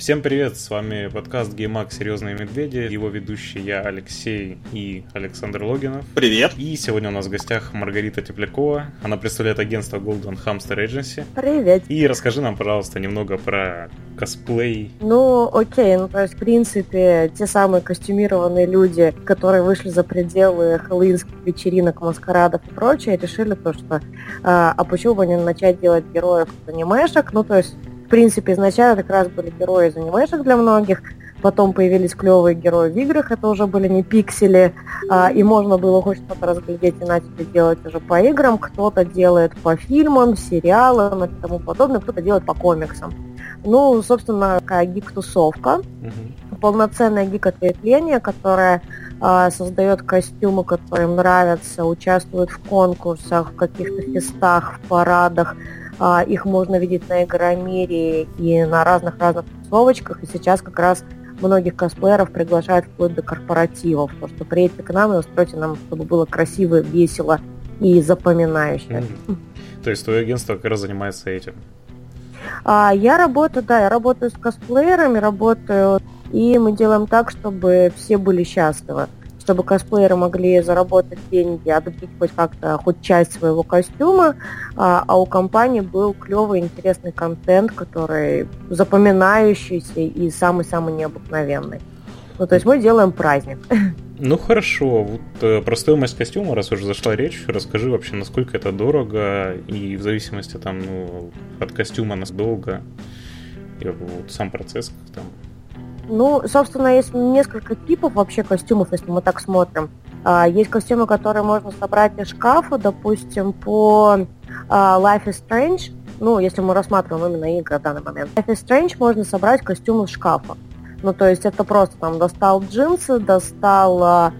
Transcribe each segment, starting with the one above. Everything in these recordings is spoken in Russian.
Всем привет, с вами подкаст GameMag «Серьезные медведи», его ведущий я, Алексей и Александр Логинов. Привет. И сегодня у нас в гостях Маргарита Теплякова, она представляет агентство Golden Hamster Agency. Привет. И расскажи нам, пожалуйста, немного про косплей. Ну, окей, ну то есть, в принципе, те самые костюмированные люди, которые вышли за пределы хэллоуинских вечеринок, маскарадов и прочее, решили то, что а, а почему бы не начать делать героев анимешек, ну то есть принципе, изначально как раз были герои из анимешек для многих, потом появились клевые герои в играх, это уже были не пиксели, а, и можно было хоть что-то разглядеть и начать делать уже по играм, кто-то делает по фильмам, сериалам и тому подобное, кто-то делает по комиксам. Ну, собственно, такая гик-тусовка, угу. полноценное гик-ответвление, которое а, создает костюмы, которые им нравятся, участвует в конкурсах, в каких-то фестах, в парадах, их можно видеть на Игромире и на разных-разных тусовочках. И сейчас как раз многих косплееров приглашают вплоть до корпоративов. То, что приедьте к нам и устройте нам, чтобы было красиво, весело и запоминающе. То есть твое агентство как раз занимается этим? А, я работаю, да, я работаю с косплеерами, работаю, и мы делаем так, чтобы все были счастливы чтобы косплееры могли заработать деньги, отбить хоть как-то, хоть часть своего костюма, а, а у компании был клевый, интересный контент, который запоминающийся и самый-самый необыкновенный. Ну, то есть мы делаем праздник. Ну хорошо, вот э, про стоимость костюма, раз уже зашла речь, расскажи вообще, насколько это дорого, и в зависимости там, ну, от костюма нас долго, и вот сам процесс там ну, собственно, есть несколько типов вообще костюмов, если мы так смотрим. А, есть костюмы, которые можно собрать из шкафа, допустим, по а, Life is Strange. Ну, если мы рассматриваем именно игры в данный момент. Life is Strange можно собрать костюм из шкафа. Ну, то есть это просто там достал джинсы, достал а,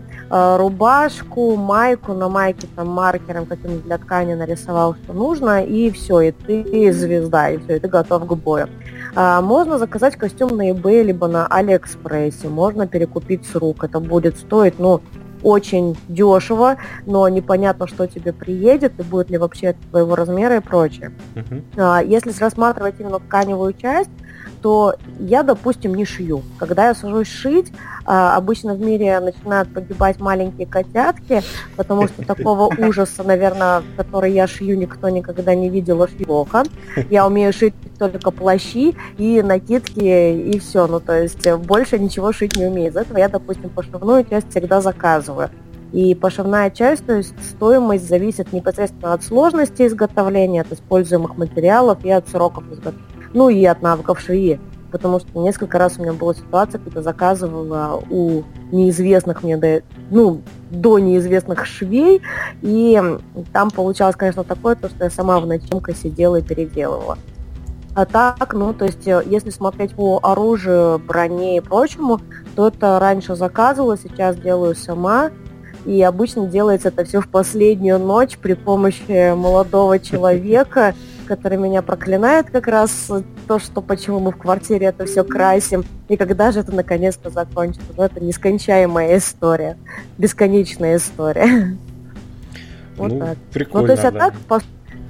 рубашку, майку, на майке там маркером каким-то для ткани нарисовал, что нужно, и все, и ты звезда, и все, и ты готов к бою. А, можно заказать костюм на eBay, либо на Алиэкспрессе, можно перекупить с рук. Это будет стоить, ну, очень дешево, но непонятно, что тебе приедет, и будет ли вообще твоего размера и прочее. Uh-huh. Если рассматривать именно тканевую часть, то я, допустим, не шью. Когда я сажусь шить, а, обычно в мире начинают погибать маленькие котятки, потому что такого ужаса, наверное, который я шью, никто никогда не видел, аж плохо. Я умею шить только плащи и накидки, и все. Ну, то есть больше ничего шить не умею. Из этого я, допустим, пошивную часть всегда заказываю. И пошивная часть, то есть стоимость зависит непосредственно от сложности изготовления, от используемых материалов и от сроков изготовления ну и от навыков швеи. Потому что несколько раз у меня была ситуация, когда заказывала у неизвестных мне, до, ну, до неизвестных швей, и там получалось, конечно, такое, то, что я сама в ночемка сидела и переделывала. А так, ну, то есть, э, если смотреть по оружию, броне и прочему, то это раньше заказывала, сейчас делаю сама. И обычно делается это все в последнюю ночь при помощи молодого человека, который меня проклинает как раз то, что почему мы в квартире это все красим, и когда же это наконец-то закончится. Ну, это нескончаемая история, бесконечная история. Вот ну, так. Прикольно, ну, то есть, а так, по...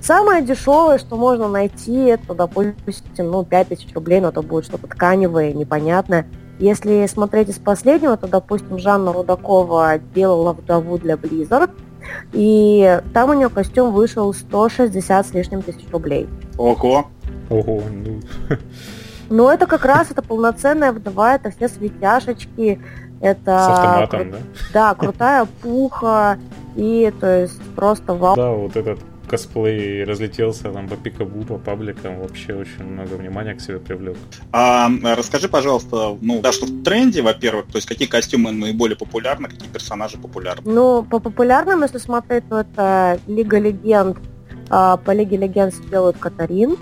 самое дешевое, что можно найти, это, допустим, ну, 5000 рублей, но это будет что-то тканевое, непонятное. Если смотреть из последнего, то, допустим, Жанна Рудакова делала вдову для Blizzard, и там у нее костюм вышел 160 с лишним тысяч рублей. Ого. Ого, ну. Ну, это как раз это полноценная вдова, это все светяшечки, это... С автоматом, кру... да? Да, крутая пуха, и то есть просто вау. Да, вот этот косплей разлетелся там по пикабу, по пабликам, вообще очень много внимания к себе привлек. А, расскажи, пожалуйста, ну, да, что в тренде, во-первых, то есть какие костюмы наиболее популярны, какие персонажи популярны? Ну, по популярным, если смотреть, то это Лига Легенд, а, по Лиге Легенд делают Катарин,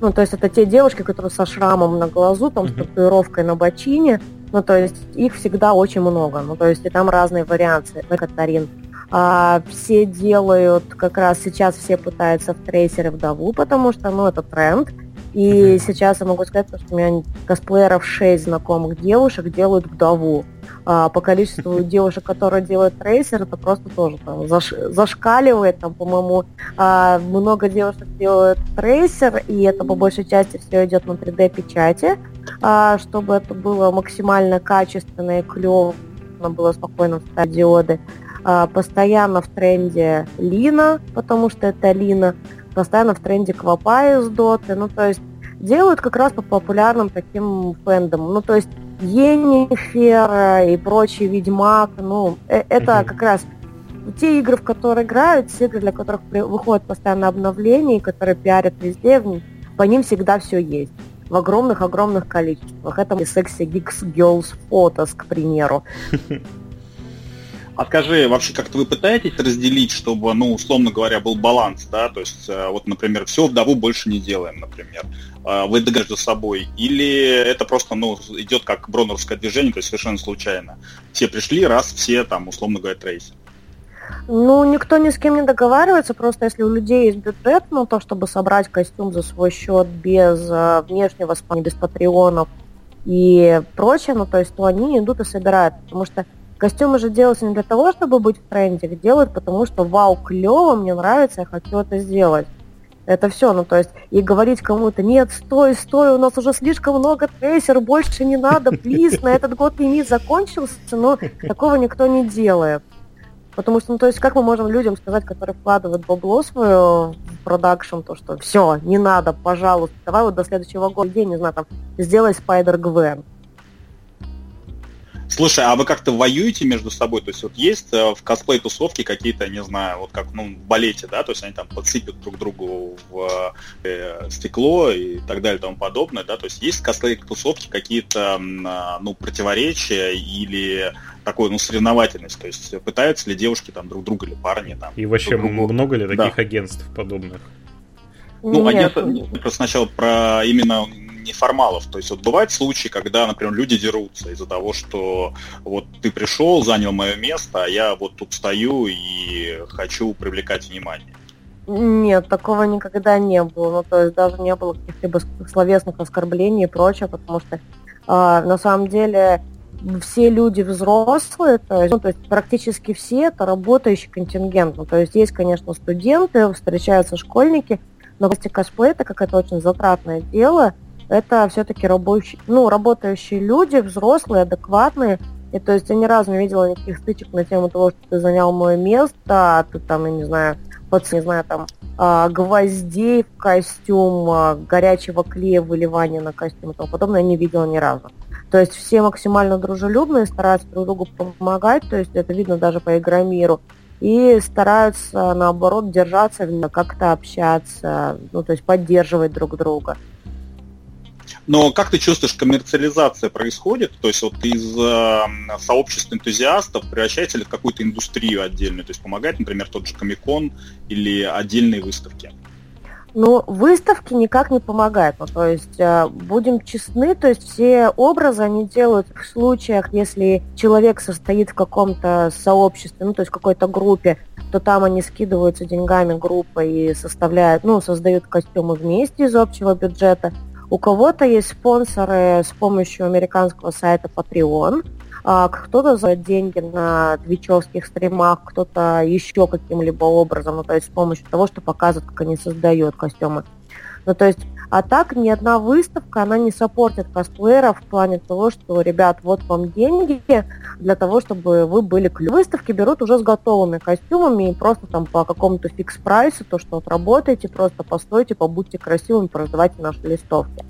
ну, то есть это те девушки, которые со шрамом на глазу, там, с татуировкой на бочине, ну, то есть их всегда очень много, ну, то есть и там разные варианты на Катарин. А, все делают, как раз сейчас все пытаются в трейсеры вдову, потому что, ну, это тренд. И mm-hmm. сейчас я могу сказать, что у меня косплееров 6 знакомых девушек делают вдову. А, по количеству девушек, которые делают трейсер, это просто тоже там заш, зашкаливает. Там, по-моему, а, много девушек делают трейсер, и это по большей части все идет на 3D-печати. а, чтобы это было максимально качественно и клево, было спокойно вставить диоды. А, постоянно в тренде Лина, потому что это Лина, постоянно в тренде Квапа из Доты, ну то есть делают как раз по популярным таким фэндомам. Ну то есть Енифер и прочий Ведьмак, ну э, это как раз те игры, в которые играют, те игры, для которых выходят постоянно обновления, которые пиарят везде, по ним всегда все есть в огромных-огромных количествах. Это секси Geeks Girls Photos, к примеру. А скажи, вообще как-то вы пытаетесь разделить, чтобы, ну, условно говоря, был баланс, да, то есть, э, вот, например, все вдову больше не делаем, например, э, вы между собой, или это просто, ну, идет как бронеровское движение, то есть совершенно случайно. Все пришли, раз, все там, условно говоря, трейсы. Ну, никто ни с кем не договаривается, просто если у людей есть бюджет на то, чтобы собрать костюм за свой счет без э, внешнего спонсора, без патреонов и прочее, ну, то есть, то они идут и собирают, потому что Костюмы же делаются не для того, чтобы быть в тренде, их делают, потому что вау, клево, мне нравится, я хочу это сделать. Это все, ну то есть, и говорить кому-то, нет, стой, стой, у нас уже слишком много трейсер, больше не надо, плиз, на этот год лимит закончился, но такого никто не делает. Потому что, ну, то есть, как мы можем людям сказать, которые вкладывают бабло свое в продакшн, то, что все, не надо, пожалуйста, давай вот до следующего года, не знаю, там, сделай Спайдер Гвен. Слушай, а вы как-то воюете между собой? То есть вот есть э, в косплей-тусовке какие-то, не знаю, вот как ну, в балете, да, то есть они там подсыпят друг другу в э, стекло и так далее и тому подобное, да, то есть есть в косплей-тусовке какие-то, а, ну, противоречия или такой, ну, соревновательность, то есть пытаются ли девушки там друг друга или парни там. И вообще много ли таких да. агентств подобных? Ну, агентство, просто сначала про именно неформалов. То есть вот бывают случаи, когда, например, люди дерутся из-за того, что вот ты пришел, занял мое место, а я вот тут стою и хочу привлекать внимание. Нет, такого никогда не было. Ну, то есть даже не было каких-либо словесных оскорблений и прочее, потому что э, на самом деле все люди взрослые, то есть, ну, то есть практически все это работающий контингент. Ну, то есть есть, конечно, студенты, встречаются школьники, но косплей это какое-то очень затратное дело, это все-таки рабочие, ну, работающие люди, взрослые, адекватные. И то есть я ни разу не видела никаких стычек на тему того, что ты занял мое место, а ты там, я не знаю, под, не знаю, там, а, гвоздей в костюм, а, горячего клея, выливания на костюм и тому подобное я не видела ни разу. То есть все максимально дружелюбные, стараются друг другу помогать, то есть это видно даже по игромиру. И стараются, наоборот, держаться, как-то общаться, ну, то есть поддерживать друг друга. Но как ты чувствуешь, коммерциализация происходит? То есть вот из э, сообщества энтузиастов превращается ли в какую-то индустрию отдельную? То есть помогает, например, тот же Комикон или отдельные выставки? Ну, выставки никак не помогают. Ну, то есть, э, будем честны, то есть все образы они делают в случаях, если человек состоит в каком-то сообществе, ну, то есть какой-то группе, то там они скидываются деньгами группа и составляют, ну, создают костюмы вместе из общего бюджета. У кого-то есть спонсоры с помощью американского сайта Patreon, а, кто-то за деньги на твичевских стримах, кто-то еще каким-либо образом, ну, то есть с помощью того, что показывают, как они создают костюмы. Ну, то есть, а так ни одна выставка, она не саппортит косплееров в плане того, что, ребят, вот вам деньги для того, чтобы вы были клевы. Выставки берут уже с готовыми костюмами и просто там по какому-то фикс-прайсу, то, что отработаете, просто постойте, побудьте красивыми, продавайте наши листовки.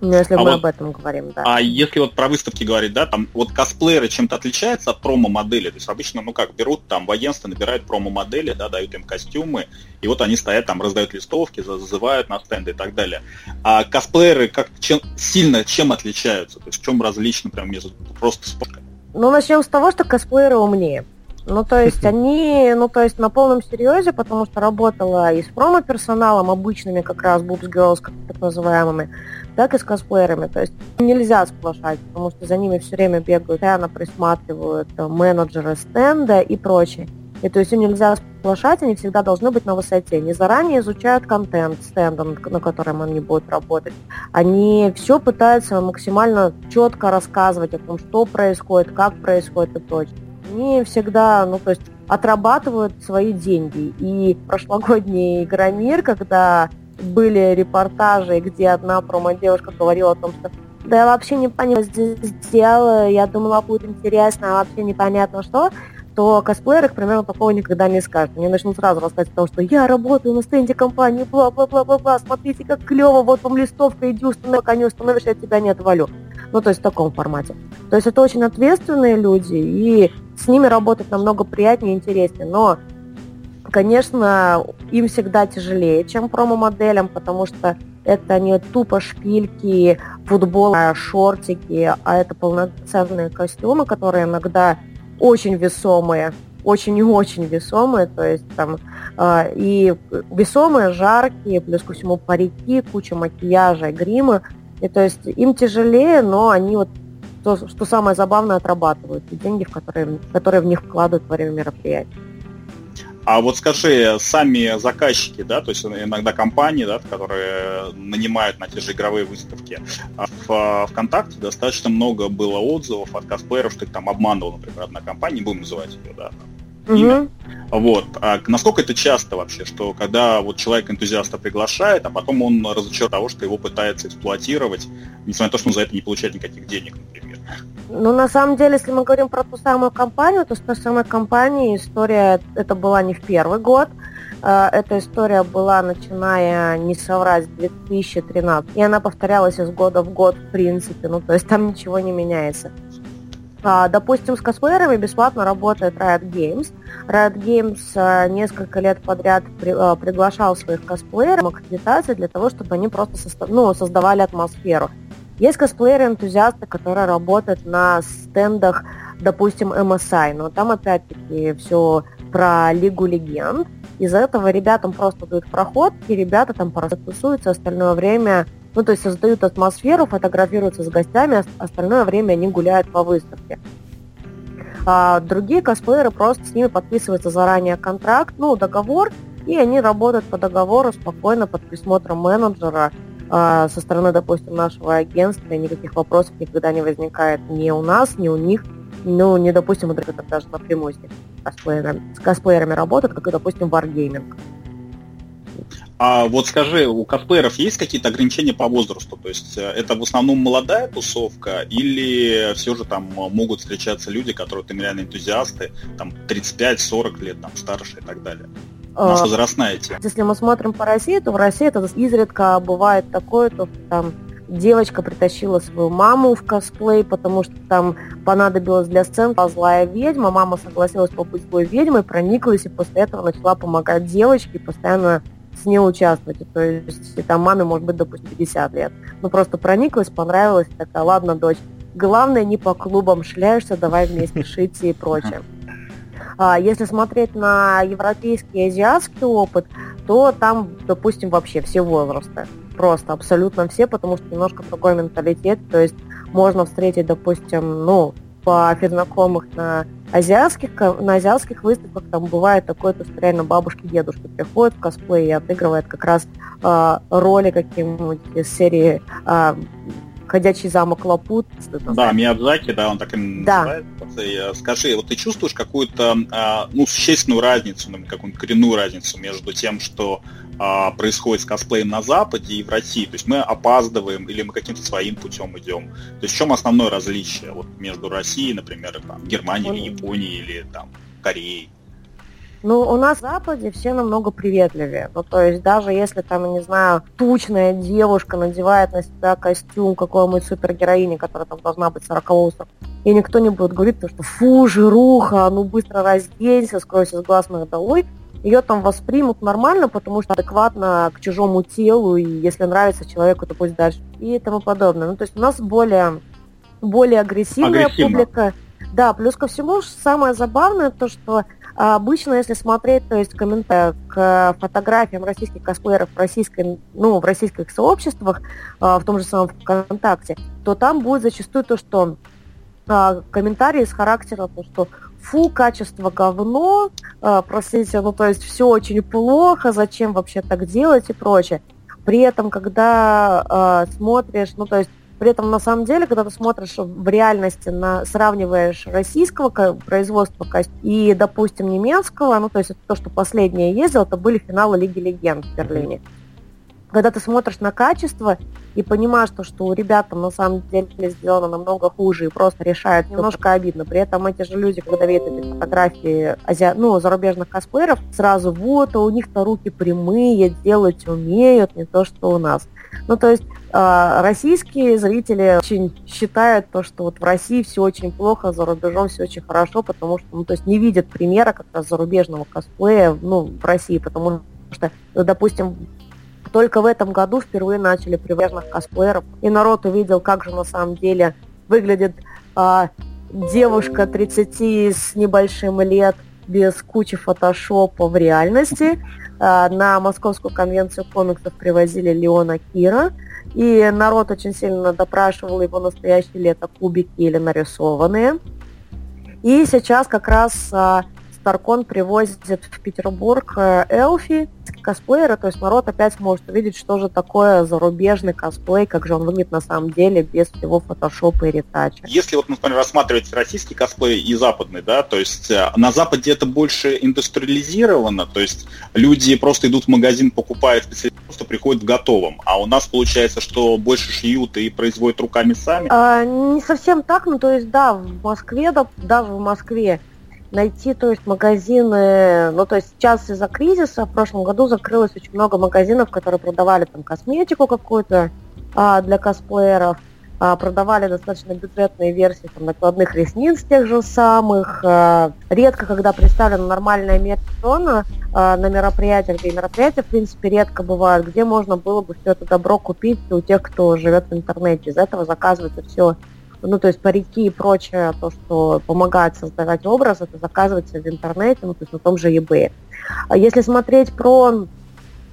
Ну, если а мы вот, об этом говорим, да. А если вот про выставки говорить, да, там вот косплееры чем-то отличаются от промо-модели? То есть обычно, ну как, берут там военство, набирают промо-модели, да, дают им костюмы, и вот они стоят там, раздают листовки, зазывают на стенды и так далее. А косплееры как чем, сильно чем отличаются? То есть в чем различно прям между просто спортками? Ну, начнем с того, что косплееры умнее. Ну, то есть они, ну, то есть на полном серьезе, потому что работала и с промо-персоналом, обычными как раз Boobs Girls, так называемыми, так и с косплеерами. То есть нельзя сплошать, потому что за ними все время бегают, постоянно присматривают э, менеджеры стенда и прочее. И то есть им нельзя сплошать, они всегда должны быть на высоте. Они заранее изучают контент стенда, на котором они будут работать. Они все пытаются максимально четко рассказывать о том, что происходит, как происходит и прочее они всегда, ну, то есть отрабатывают свои деньги. И прошлогодний Игромир, когда были репортажи, где одна промо-девушка говорила о том, что да я вообще не поняла, здесь сделала, я думала, будет интересно, а вообще непонятно что то косплееры, к примеру, такого никогда не скажут. Они начнут сразу рассказывать о том, что я работаю на стенде компании, бла-бла-бла-бла-бла, смотрите, как клево, вот вам листовка, иди установи, пока не установишь, я тебя не отвалю. Ну, то есть в таком формате. То есть это очень ответственные люди, и с ними работать намного приятнее и интереснее. Но, конечно, им всегда тяжелее, чем промо-моделям, потому что это не тупо шпильки, футбол, а шортики, а это полноценные костюмы, которые иногда очень весомые, очень и очень весомые, то есть там э, и весомые, жаркие, плюс ко всему парики, куча макияжа, грима, и то есть им тяжелее, но они вот то, что самое забавное, отрабатывают и деньги, в которые, которые в них вкладывают во время мероприятия. А вот скажи, сами заказчики, да, то есть иногда компании, да, которые нанимают на те же игровые выставки, а в ВКонтакте достаточно много было отзывов от косплееров, что их там обманывал, например, одна компания, не будем называть ее, да, там, имя. Вот. А насколько это часто вообще, что когда вот человек-энтузиаста приглашает, а потом он разочарован того, что его пытается эксплуатировать, несмотря на то, что он за это не получает никаких денег, например. Ну, на самом деле, если мы говорим про ту самую компанию, то с той самой компанией история это была не в первый год. Э, эта история была, начиная, не соврать, 2013. И она повторялась из года в год, в принципе. Ну, то есть там ничего не меняется. А, допустим, с косплеерами бесплатно работает Riot Games. Riot Games э, несколько лет подряд при, э, приглашал своих косплееров аккредитации для того, чтобы они просто состав, ну, создавали атмосферу. Есть косплееры-энтузиасты, которые работают на стендах, допустим, MSI, но там опять-таки все про Лигу Легенд. Из-за этого ребятам просто дают проход, и ребята там тусуются остальное время, ну, то есть создают атмосферу, фотографируются с гостями, остальное время они гуляют по выставке. А другие косплееры просто с ними подписываются заранее контракт, ну, договор, и они работают по договору спокойно под присмотром менеджера, со стороны, допустим, нашего агентства никаких вопросов никогда не возникает ни у нас, ни у них. Ну, не, допустим, вот это даже напрямую с, косплеерами, с косплеерами работают, как и, допустим, Wargaming. А вот скажи, у косплееров есть какие-то ограничения по возрасту? То есть э, это в основном молодая тусовка или все же там могут встречаться люди, которые там реально энтузиасты, там 35-40 лет, там старше и так далее? У нас возрастная тема. Если мы смотрим по России, то в России это изредка бывает такое, то там девочка притащила свою маму в косплей, потому что там понадобилась для сцен злая ведьма. Мама согласилась побыть злой ведьмой, прониклась и после этого начала помогать девочке, постоянно с ней участвовать. То есть там маме может быть, допустим, 50 лет. Ну просто прониклась, понравилась, такая, ладно, дочь, главное не по клубам шляешься, давай вместе шить и прочее. А если смотреть на европейский и азиатский опыт, то там, допустим, вообще все возрасты. Просто абсолютно все, потому что немножко другой менталитет. То есть можно встретить, допустим, ну, по знакомых на азиатских, на азиатских выставках там бывает такое, то что реально бабушки, дедушки приходят в косплей и отыгрывают как раз э, роли какие-нибудь из серии э, «Ходячий замок Лапут». Да, Миядзаки, да, он так и да. называется. Скажи, вот ты чувствуешь какую-то, а, ну, существенную разницу, ну, какую-то коренную разницу между тем, что а, происходит с косплеем на Западе и в России? То есть мы опаздываем или мы каким-то своим путем идем? То есть в чем основное различие вот, между Россией, например, там, Германией, или Японией или там, Кореей? Ну, у нас в Западе все намного приветливее. Ну, то есть даже если там, не знаю, тучная девушка надевает на себя костюм какой-нибудь супергероини, которая там должна быть 40 срока, и никто не будет говорить, что фу, жируха, ну быстро разденься, скройся с глаз моих долой, ее там воспримут нормально, потому что адекватно к чужому телу, и если нравится человеку, то пусть дальше, и тому подобное. Ну, то есть у нас более, более агрессивная Агрессивно. публика. Да, плюс ко всему, самое забавное, то, что обычно, если смотреть, то есть комментарии к фотографиям российских косплееров в, российской, ну, в российских сообществах, а, в том же самом ВКонтакте, то там будет зачастую то, что а, комментарии с характера, то, что фу, качество говно, простите, ну то есть все очень плохо, зачем вообще так делать и прочее. При этом, когда э, смотришь, ну то есть при этом, на самом деле, когда ты смотришь в реальности, на, сравниваешь российского производства и, допустим, немецкого, ну, то есть это то, что последнее ездил, это были финалы Лиги Легенд в Берлине. Когда ты смотришь на качество и понимаешь, что, что у ребят там на самом деле сделано намного хуже и просто решают, немножко обидно. При этом эти же люди, когда видят эти фотографии ази... ну, зарубежных косплееров, сразу вот, а у них-то руки прямые, делать умеют, не то, что у нас. Ну, то есть э, российские зрители очень считают то, что вот в России все очень плохо, за рубежом все очень хорошо, потому что, ну, то есть не видят примера как раз зарубежного косплея, ну, в России, потому что, ну, допустим, только в этом году впервые начали приверженных косплееров, и народ увидел, как же на самом деле выглядит а, девушка 30 с небольшим лет без кучи фотошопа в реальности. А, на Московскую конвенцию комиксов привозили Леона Кира, и народ очень сильно допрашивал его настоящие лето кубики или нарисованные. И сейчас как раз а, Старкон привозит в Петербург э, Элфи, косплеера, то есть народ опять сможет увидеть, что же такое зарубежный косплей, как же он выглядит на самом деле без всего фотошопа и ретача. Если вот, например, рассматривать российский косплей и западный, да, то есть э, на Западе это больше индустриализировано, то есть люди просто идут в магазин, покупают специально, просто приходят в готовом, а у нас получается, что больше шьют и производят руками сами? А, не совсем так, ну то есть да, в Москве, да, даже в Москве найти, то есть магазины, ну то есть сейчас из-за кризиса в прошлом году закрылось очень много магазинов, которые продавали там косметику какую-то а, для косплееров, а, продавали достаточно бюджетные версии там накладных ресниц тех же самых. А, редко, когда представлена нормальная мерзона а, на мероприятиях, где мероприятия в принципе редко бывают, где можно было бы все это добро купить у тех, кто живет в интернете. Из этого заказывается все ну, то есть парики и прочее, то, что помогает создавать образ, это заказывается в интернете, ну, то есть на том же eBay. А если смотреть про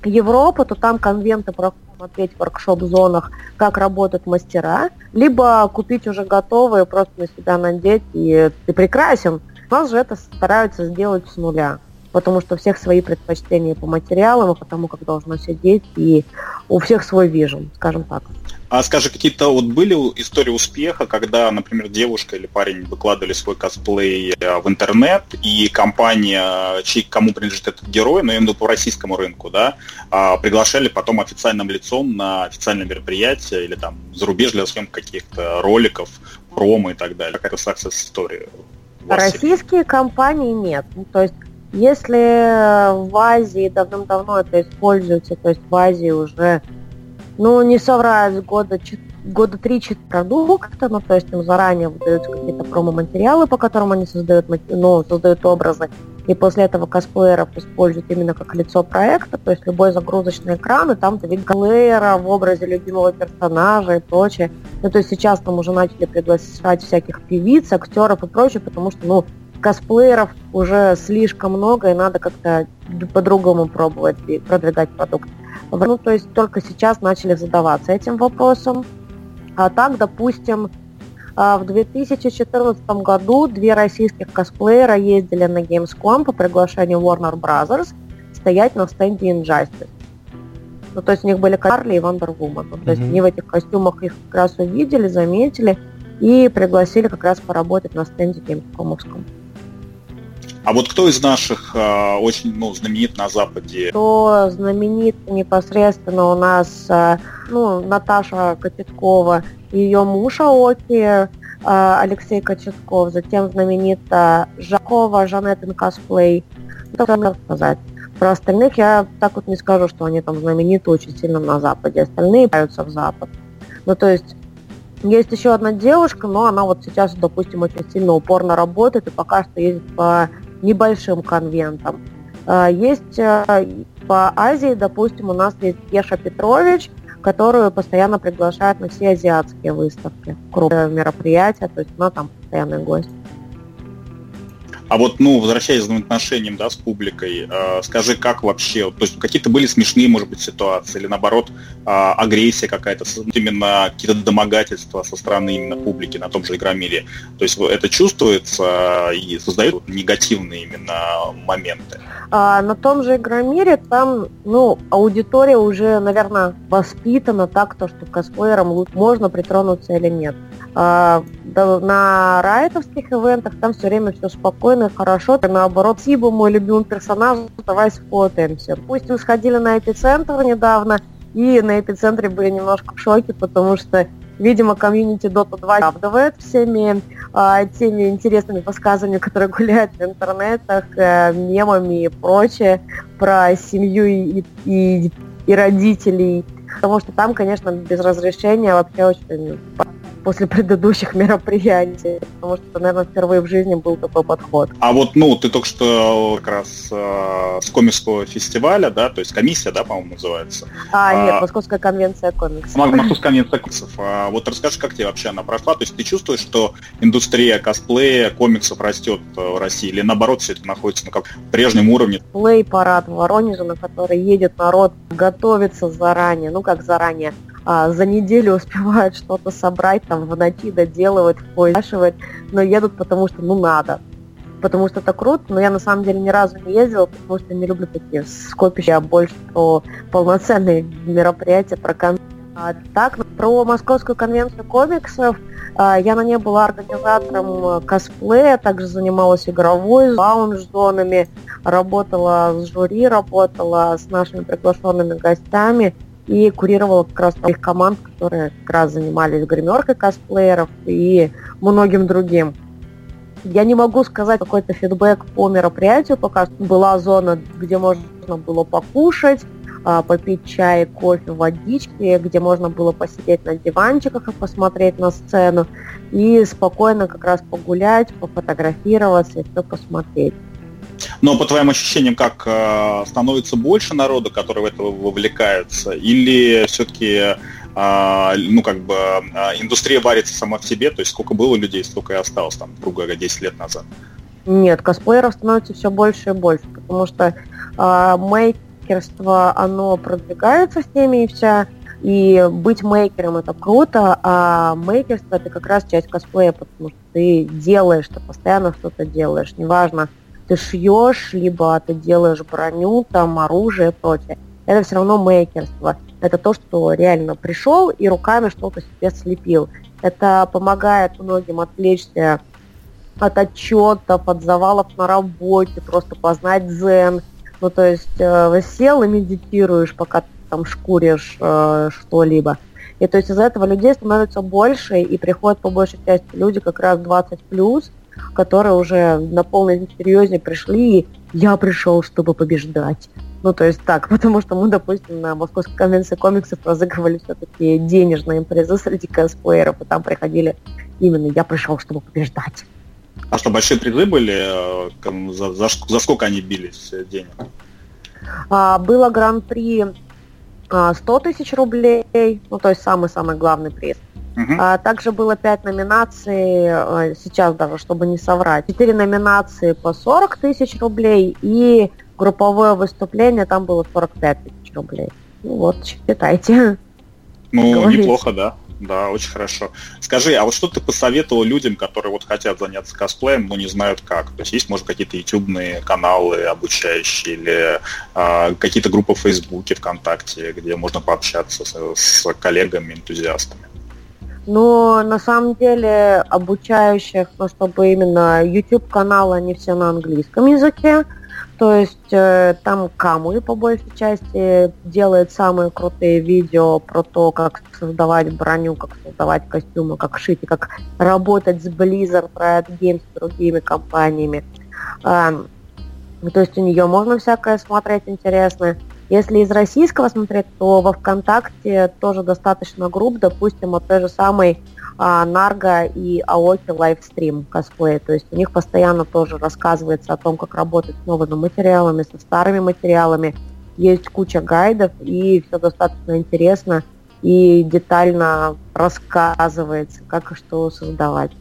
Европу, то там конвенты про смотреть в воркшоп-зонах, как работают мастера, либо купить уже готовые, просто на себя надеть, и ты прекрасен. У нас же это стараются сделать с нуля, потому что у всех свои предпочтения по материалам, и по тому, как должно сидеть, и у всех свой вижен, скажем так. А скажи, какие-то вот были истории успеха, когда, например, девушка или парень выкладывали свой косплей э, в интернет, и компания, чей, кому принадлежит этот герой, но ну, именно по российскому рынку, да, а, приглашали потом официальным лицом на официальное мероприятие или там зарубеж для съемки каких-то роликов, промо и так далее. Какая-то success история. Российские компании нет. Ну, то есть если в Азии давным-давно это используется, то есть в Азии уже ну, не соврать, года, года 3-4 продукта, ну, то есть им заранее выдаются какие-то промо-материалы, по которым они создают, ну, создают образы, и после этого косплееров используют именно как лицо проекта, то есть любой загрузочный экран, и там ты видишь косплеера в образе любимого персонажа и прочее. Ну, то есть сейчас там уже начали приглашать всяких певиц, актеров и прочее, потому что, ну, косплееров уже слишком много, и надо как-то по-другому пробовать и продвигать продукт. Ну, то есть только сейчас начали задаваться этим вопросом. А так, допустим, а, в 2014 году две российских косплеера ездили на Gamescom по приглашению Warner Brothers стоять на стенде Injustice. Ну, то есть у них были Карли и Wonder Woman. Ну, то mm-hmm. есть они в этих костюмах их как раз увидели, заметили и пригласили как раз поработать на стенде Gamescomовском. А вот кто из наших э, очень ну, знаменит на Западе? Кто знаменит непосредственно у нас, э, ну, Наташа Кочеткова, ее муж Аоки, э, Алексей Кочетков, затем знаменита Жакова, Жанеттин Косплей. Что можно сказать? Про остальных я так вот не скажу, что они там знамениты очень сильно на Западе. Остальные паются в Запад. Ну, то есть есть еще одна девушка, но она вот сейчас, допустим, очень сильно упорно работает и пока что ездит по небольшим конвентом. А, есть а, по Азии, допустим, у нас есть Еша Петрович, которую постоянно приглашают на все азиатские выставки, крупные мероприятия, то есть она там постоянный гость. А вот, ну, возвращаясь к отношениям, да, с публикой, э, скажи, как вообще, то есть какие-то были смешные, может быть, ситуации, или наоборот, э, агрессия какая-то, именно какие-то домогательства со стороны именно публики на том же Игромире. То есть это чувствуется и создает негативные именно моменты. А на том же Игромире там, ну, аудитория уже, наверное, воспитана так, то, что косплеерам можно притронуться или нет. А, на райтовских ивентах там все время все спокойно, хорошо. И наоборот, Сибу, мой любимый персонаж, давай сфотаемся. Пусть мы сходили на эпицентр недавно, И на эпицентре были немножко в шоке, потому что Видимо, комьюнити Dota 2 оправдывает всеми а, теми интересными подсказами, которые гуляют в интернетах, э, мемами и прочее про семью и, и, и родителей. Потому что там, конечно, без разрешения вообще очень после предыдущих мероприятий, потому что, наверное, впервые в жизни был такой подход. А вот, ну, ты только что как раз э, с комиксского фестиваля, да, то есть комиссия, да, по-моему, называется. А, а, нет, Московская конвенция комиксов. Московская конвенция комиксов. А вот расскажи, как тебе вообще она прошла? То есть ты чувствуешь, что индустрия косплея, комиксов растет э, в России, или наоборот все это находится на как прежнем уровне? Плей-парад в Воронеже, на который едет народ, готовится заранее, ну как заранее, а, за неделю успевают что-то собрать, там в ночи доделывать, спрашивать, но едут потому что ну надо. Потому что это круто, но я на самом деле ни разу не ездила, потому что не люблю такие скопища, а больше про полноценные мероприятия, про кон... а, Так, про Московскую конвенцию комиксов, а, я на ней была организатором косплея, также занималась игровой, лаунж-зонами, работала с жюри, работала с нашими приглашенными гостями – и курировала как раз их команд, которые как раз занимались гримеркой косплееров и многим другим. Я не могу сказать какой-то фидбэк по мероприятию, пока была зона, где можно было покушать, а, попить чай, кофе, водички, где можно было посидеть на диванчиках и посмотреть на сцену, и спокойно как раз погулять, пофотографироваться и все посмотреть. Но по твоим ощущениям, как э, становится больше народу, который в это вовлекается, или все-таки э, ну, как бы, э, индустрия варится сама в себе, то есть сколько было людей, столько и осталось, там, грубо говоря, 10 лет назад? Нет, косплееров становится все больше и больше, потому что э, мейкерство, оно продвигается в теме и вся, и быть мейкером это круто, а мейкерство это как раз часть косплея, потому что ты делаешь, ты постоянно что-то делаешь, неважно, ты шьешь, либо ты делаешь броню, там, оружие и прочее. Это все равно мейкерство. Это то, что реально пришел и руками что-то себе слепил. Это помогает многим отвлечься от отчетов, от завалов на работе, просто познать дзен. Ну, то есть э, сел и медитируешь, пока ты там шкуришь э, что-либо. И то есть из-за этого людей становится больше, и приходят по большей части люди как раз 20 плюс, которые уже на полной серьезе пришли, и я пришел, чтобы побеждать. Ну, то есть так, потому что мы, допустим, на Московской конвенции комиксов разыгрывали все-таки денежные призы среди косплееров, и там приходили именно «я пришел, чтобы побеждать». А что, большие призы были? Э, за, за, за сколько они бились э, денег? А, было гран-при 100 а, тысяч рублей, ну, то есть самый-самый главный приз. А, также было 5 номинаций, а, сейчас даже, чтобы не соврать. 4 номинации по 40 тысяч рублей и групповое выступление, там было 45 тысяч рублей. Ну вот, считайте. Ну, неплохо, да. Да, очень хорошо. Скажи, а вот что ты посоветовал людям, которые вот хотят заняться косплеем, но не знают как? То есть есть, может, какие-то ютубные каналы обучающие или э, какие-то группы в Фейсбуке, ВКонтакте, где можно пообщаться с, с коллегами, энтузиастами? Но на самом деле обучающих, ну, чтобы именно YouTube каналы, они все на английском языке. То есть э, там Камуи по большей части делает самые крутые видео про то, как создавать броню, как создавать костюмы, как шить, и как работать с Blizzard, Riot Games с другими компаниями. Э, то есть у нее можно всякое смотреть интересное. Если из российского смотреть, то во ВКонтакте тоже достаточно групп, допустим, от той же самой а, Нарго и Аоки лайвстрим косплей. То есть у них постоянно тоже рассказывается о том, как работать с новыми материалами, со старыми материалами. Есть куча гайдов, и все достаточно интересно и детально рассказывается, как и что создавать.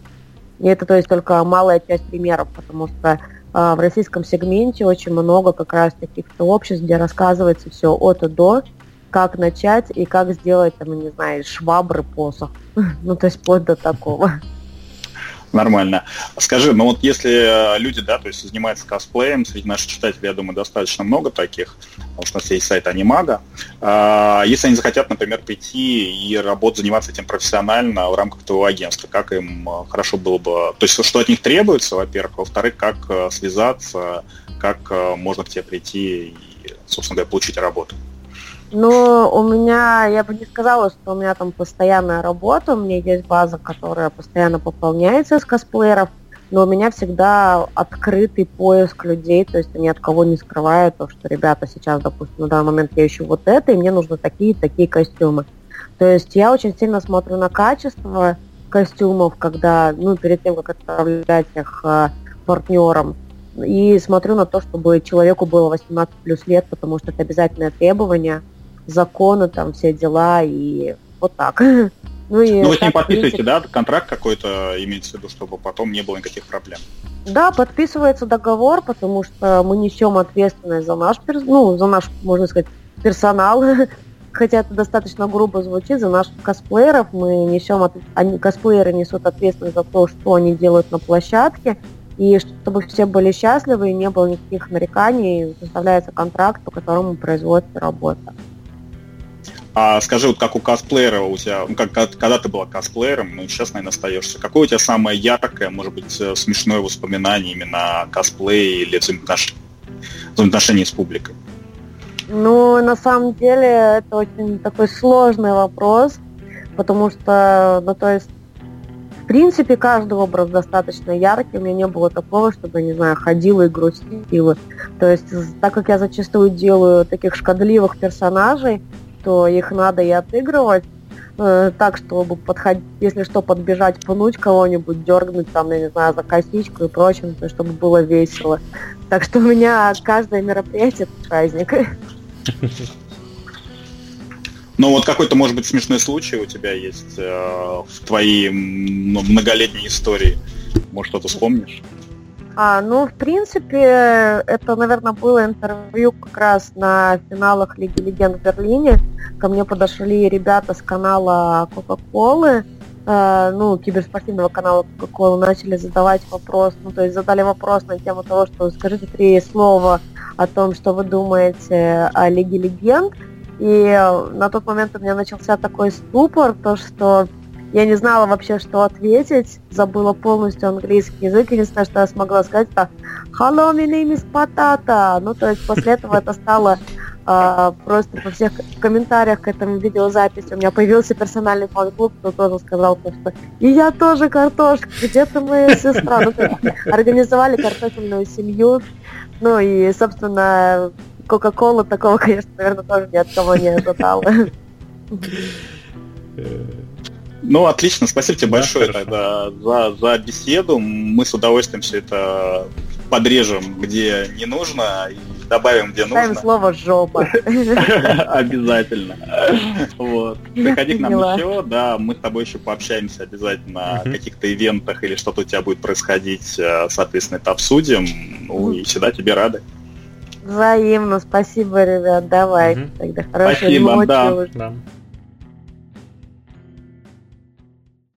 И это, то есть, только малая часть примеров, потому что в российском сегменте очень много как раз таких сообществ, где рассказывается все от и до, как начать и как сделать, там, не знаю, швабры посох. Ну, то есть вплоть до такого. Нормально. Скажи, ну вот если э, люди, да, то есть занимаются косплеем, среди наших читателей, я думаю, достаточно много таких, потому что у нас есть сайт Анимага. А, если они захотят, например, прийти и работать, заниматься этим профессионально в рамках твоего агентства, как им э, хорошо было бы... То есть что от них требуется, во-первых, во-вторых, как э, связаться, как можно к тебе прийти и, собственно говоря, получить работу? Ну, у меня, я бы не сказала, что у меня там постоянная работа, у меня есть база, которая постоянно пополняется из косплееров, но у меня всегда открытый поиск людей, то есть ни от кого не скрываю то, что ребята сейчас, допустим, на данный момент я ищу вот это, и мне нужны такие такие костюмы. То есть я очень сильно смотрю на качество костюмов, когда, ну, перед тем, как отправлять их э, партнерам, и смотрю на то, чтобы человеку было 18 плюс лет, потому что это обязательное требование, законы, там, все дела, и вот так. Ну, и ну вы с ним подписываете, да, контракт какой-то имеется в виду, чтобы потом не было никаких проблем? Да, подписывается договор, потому что мы несем ответственность за наш, ну, за наш, можно сказать, персонал, хотя это достаточно грубо звучит, за наших косплееров мы несем, от... они, косплееры несут ответственность за то, что они делают на площадке, и чтобы все были счастливы и не было никаких нареканий, составляется контракт, по которому производится работа. А скажи, вот как у косплеера у тебя, ну, как, когда ты была косплеером, ну, сейчас, наверное, остаешься, какое у тебя самое яркое, может быть, э, смешное воспоминание именно о косплее или взаимоотношении, с публикой? Ну, на самом деле, это очень такой сложный вопрос, потому что, ну, то есть, в принципе, каждый образ достаточно яркий. У меня не было такого, чтобы, не знаю, ходила и грустила. То есть, так как я зачастую делаю таких шкодливых персонажей, что их надо и отыгрывать э, так, чтобы подходить, если что, подбежать, пнуть кого-нибудь, дергнуть там, я не знаю, за косичку и прочим, чтобы было весело. Так что у меня каждое мероприятие праздник. Ну вот какой-то, может быть, смешной случай у тебя есть э, в твоей многолетней истории. Может, что-то вспомнишь? А, ну, в принципе, это, наверное, было интервью как раз на финалах Лиги Легенд в Берлине. Ко мне подошли ребята с канала Кока-Колы, э, ну, киберспортивного канала Кока-Колы, начали задавать вопрос, ну, то есть задали вопрос на тему того, что скажите три слова о том, что вы думаете о Лиге Легенд. И на тот момент у меня начался такой ступор, то, что я не знала вообще, что ответить, забыла полностью английский язык. Единственное, что я смогла сказать, это «Hello, my name is Patata». Ну, то есть после этого это стало Uh, просто во всех комментариях к этому видеозаписи у меня появился персональный фан-клуб, кто тоже сказал, то, что и я тоже картошка, где ты моя сестра? Ну, организовали картофельную семью, ну и, собственно, Кока-Кола такого, конечно, наверное, тоже ни от кого не ожидала. Ну, отлично, спасибо тебе да, большое тогда за, за беседу. Мы с удовольствием все это подрежем, где не нужно, и добавим, где Ставим нужно. слово «жопа». Обязательно. Вот. Приходи к нам еще, да, мы с тобой еще пообщаемся обязательно о каких-то ивентах или что-то у тебя будет происходить, э, соответственно, это обсудим. Ну, и всегда тебе рады. Взаимно, спасибо, ребят, давай. Тогда хорошей ночи. Да.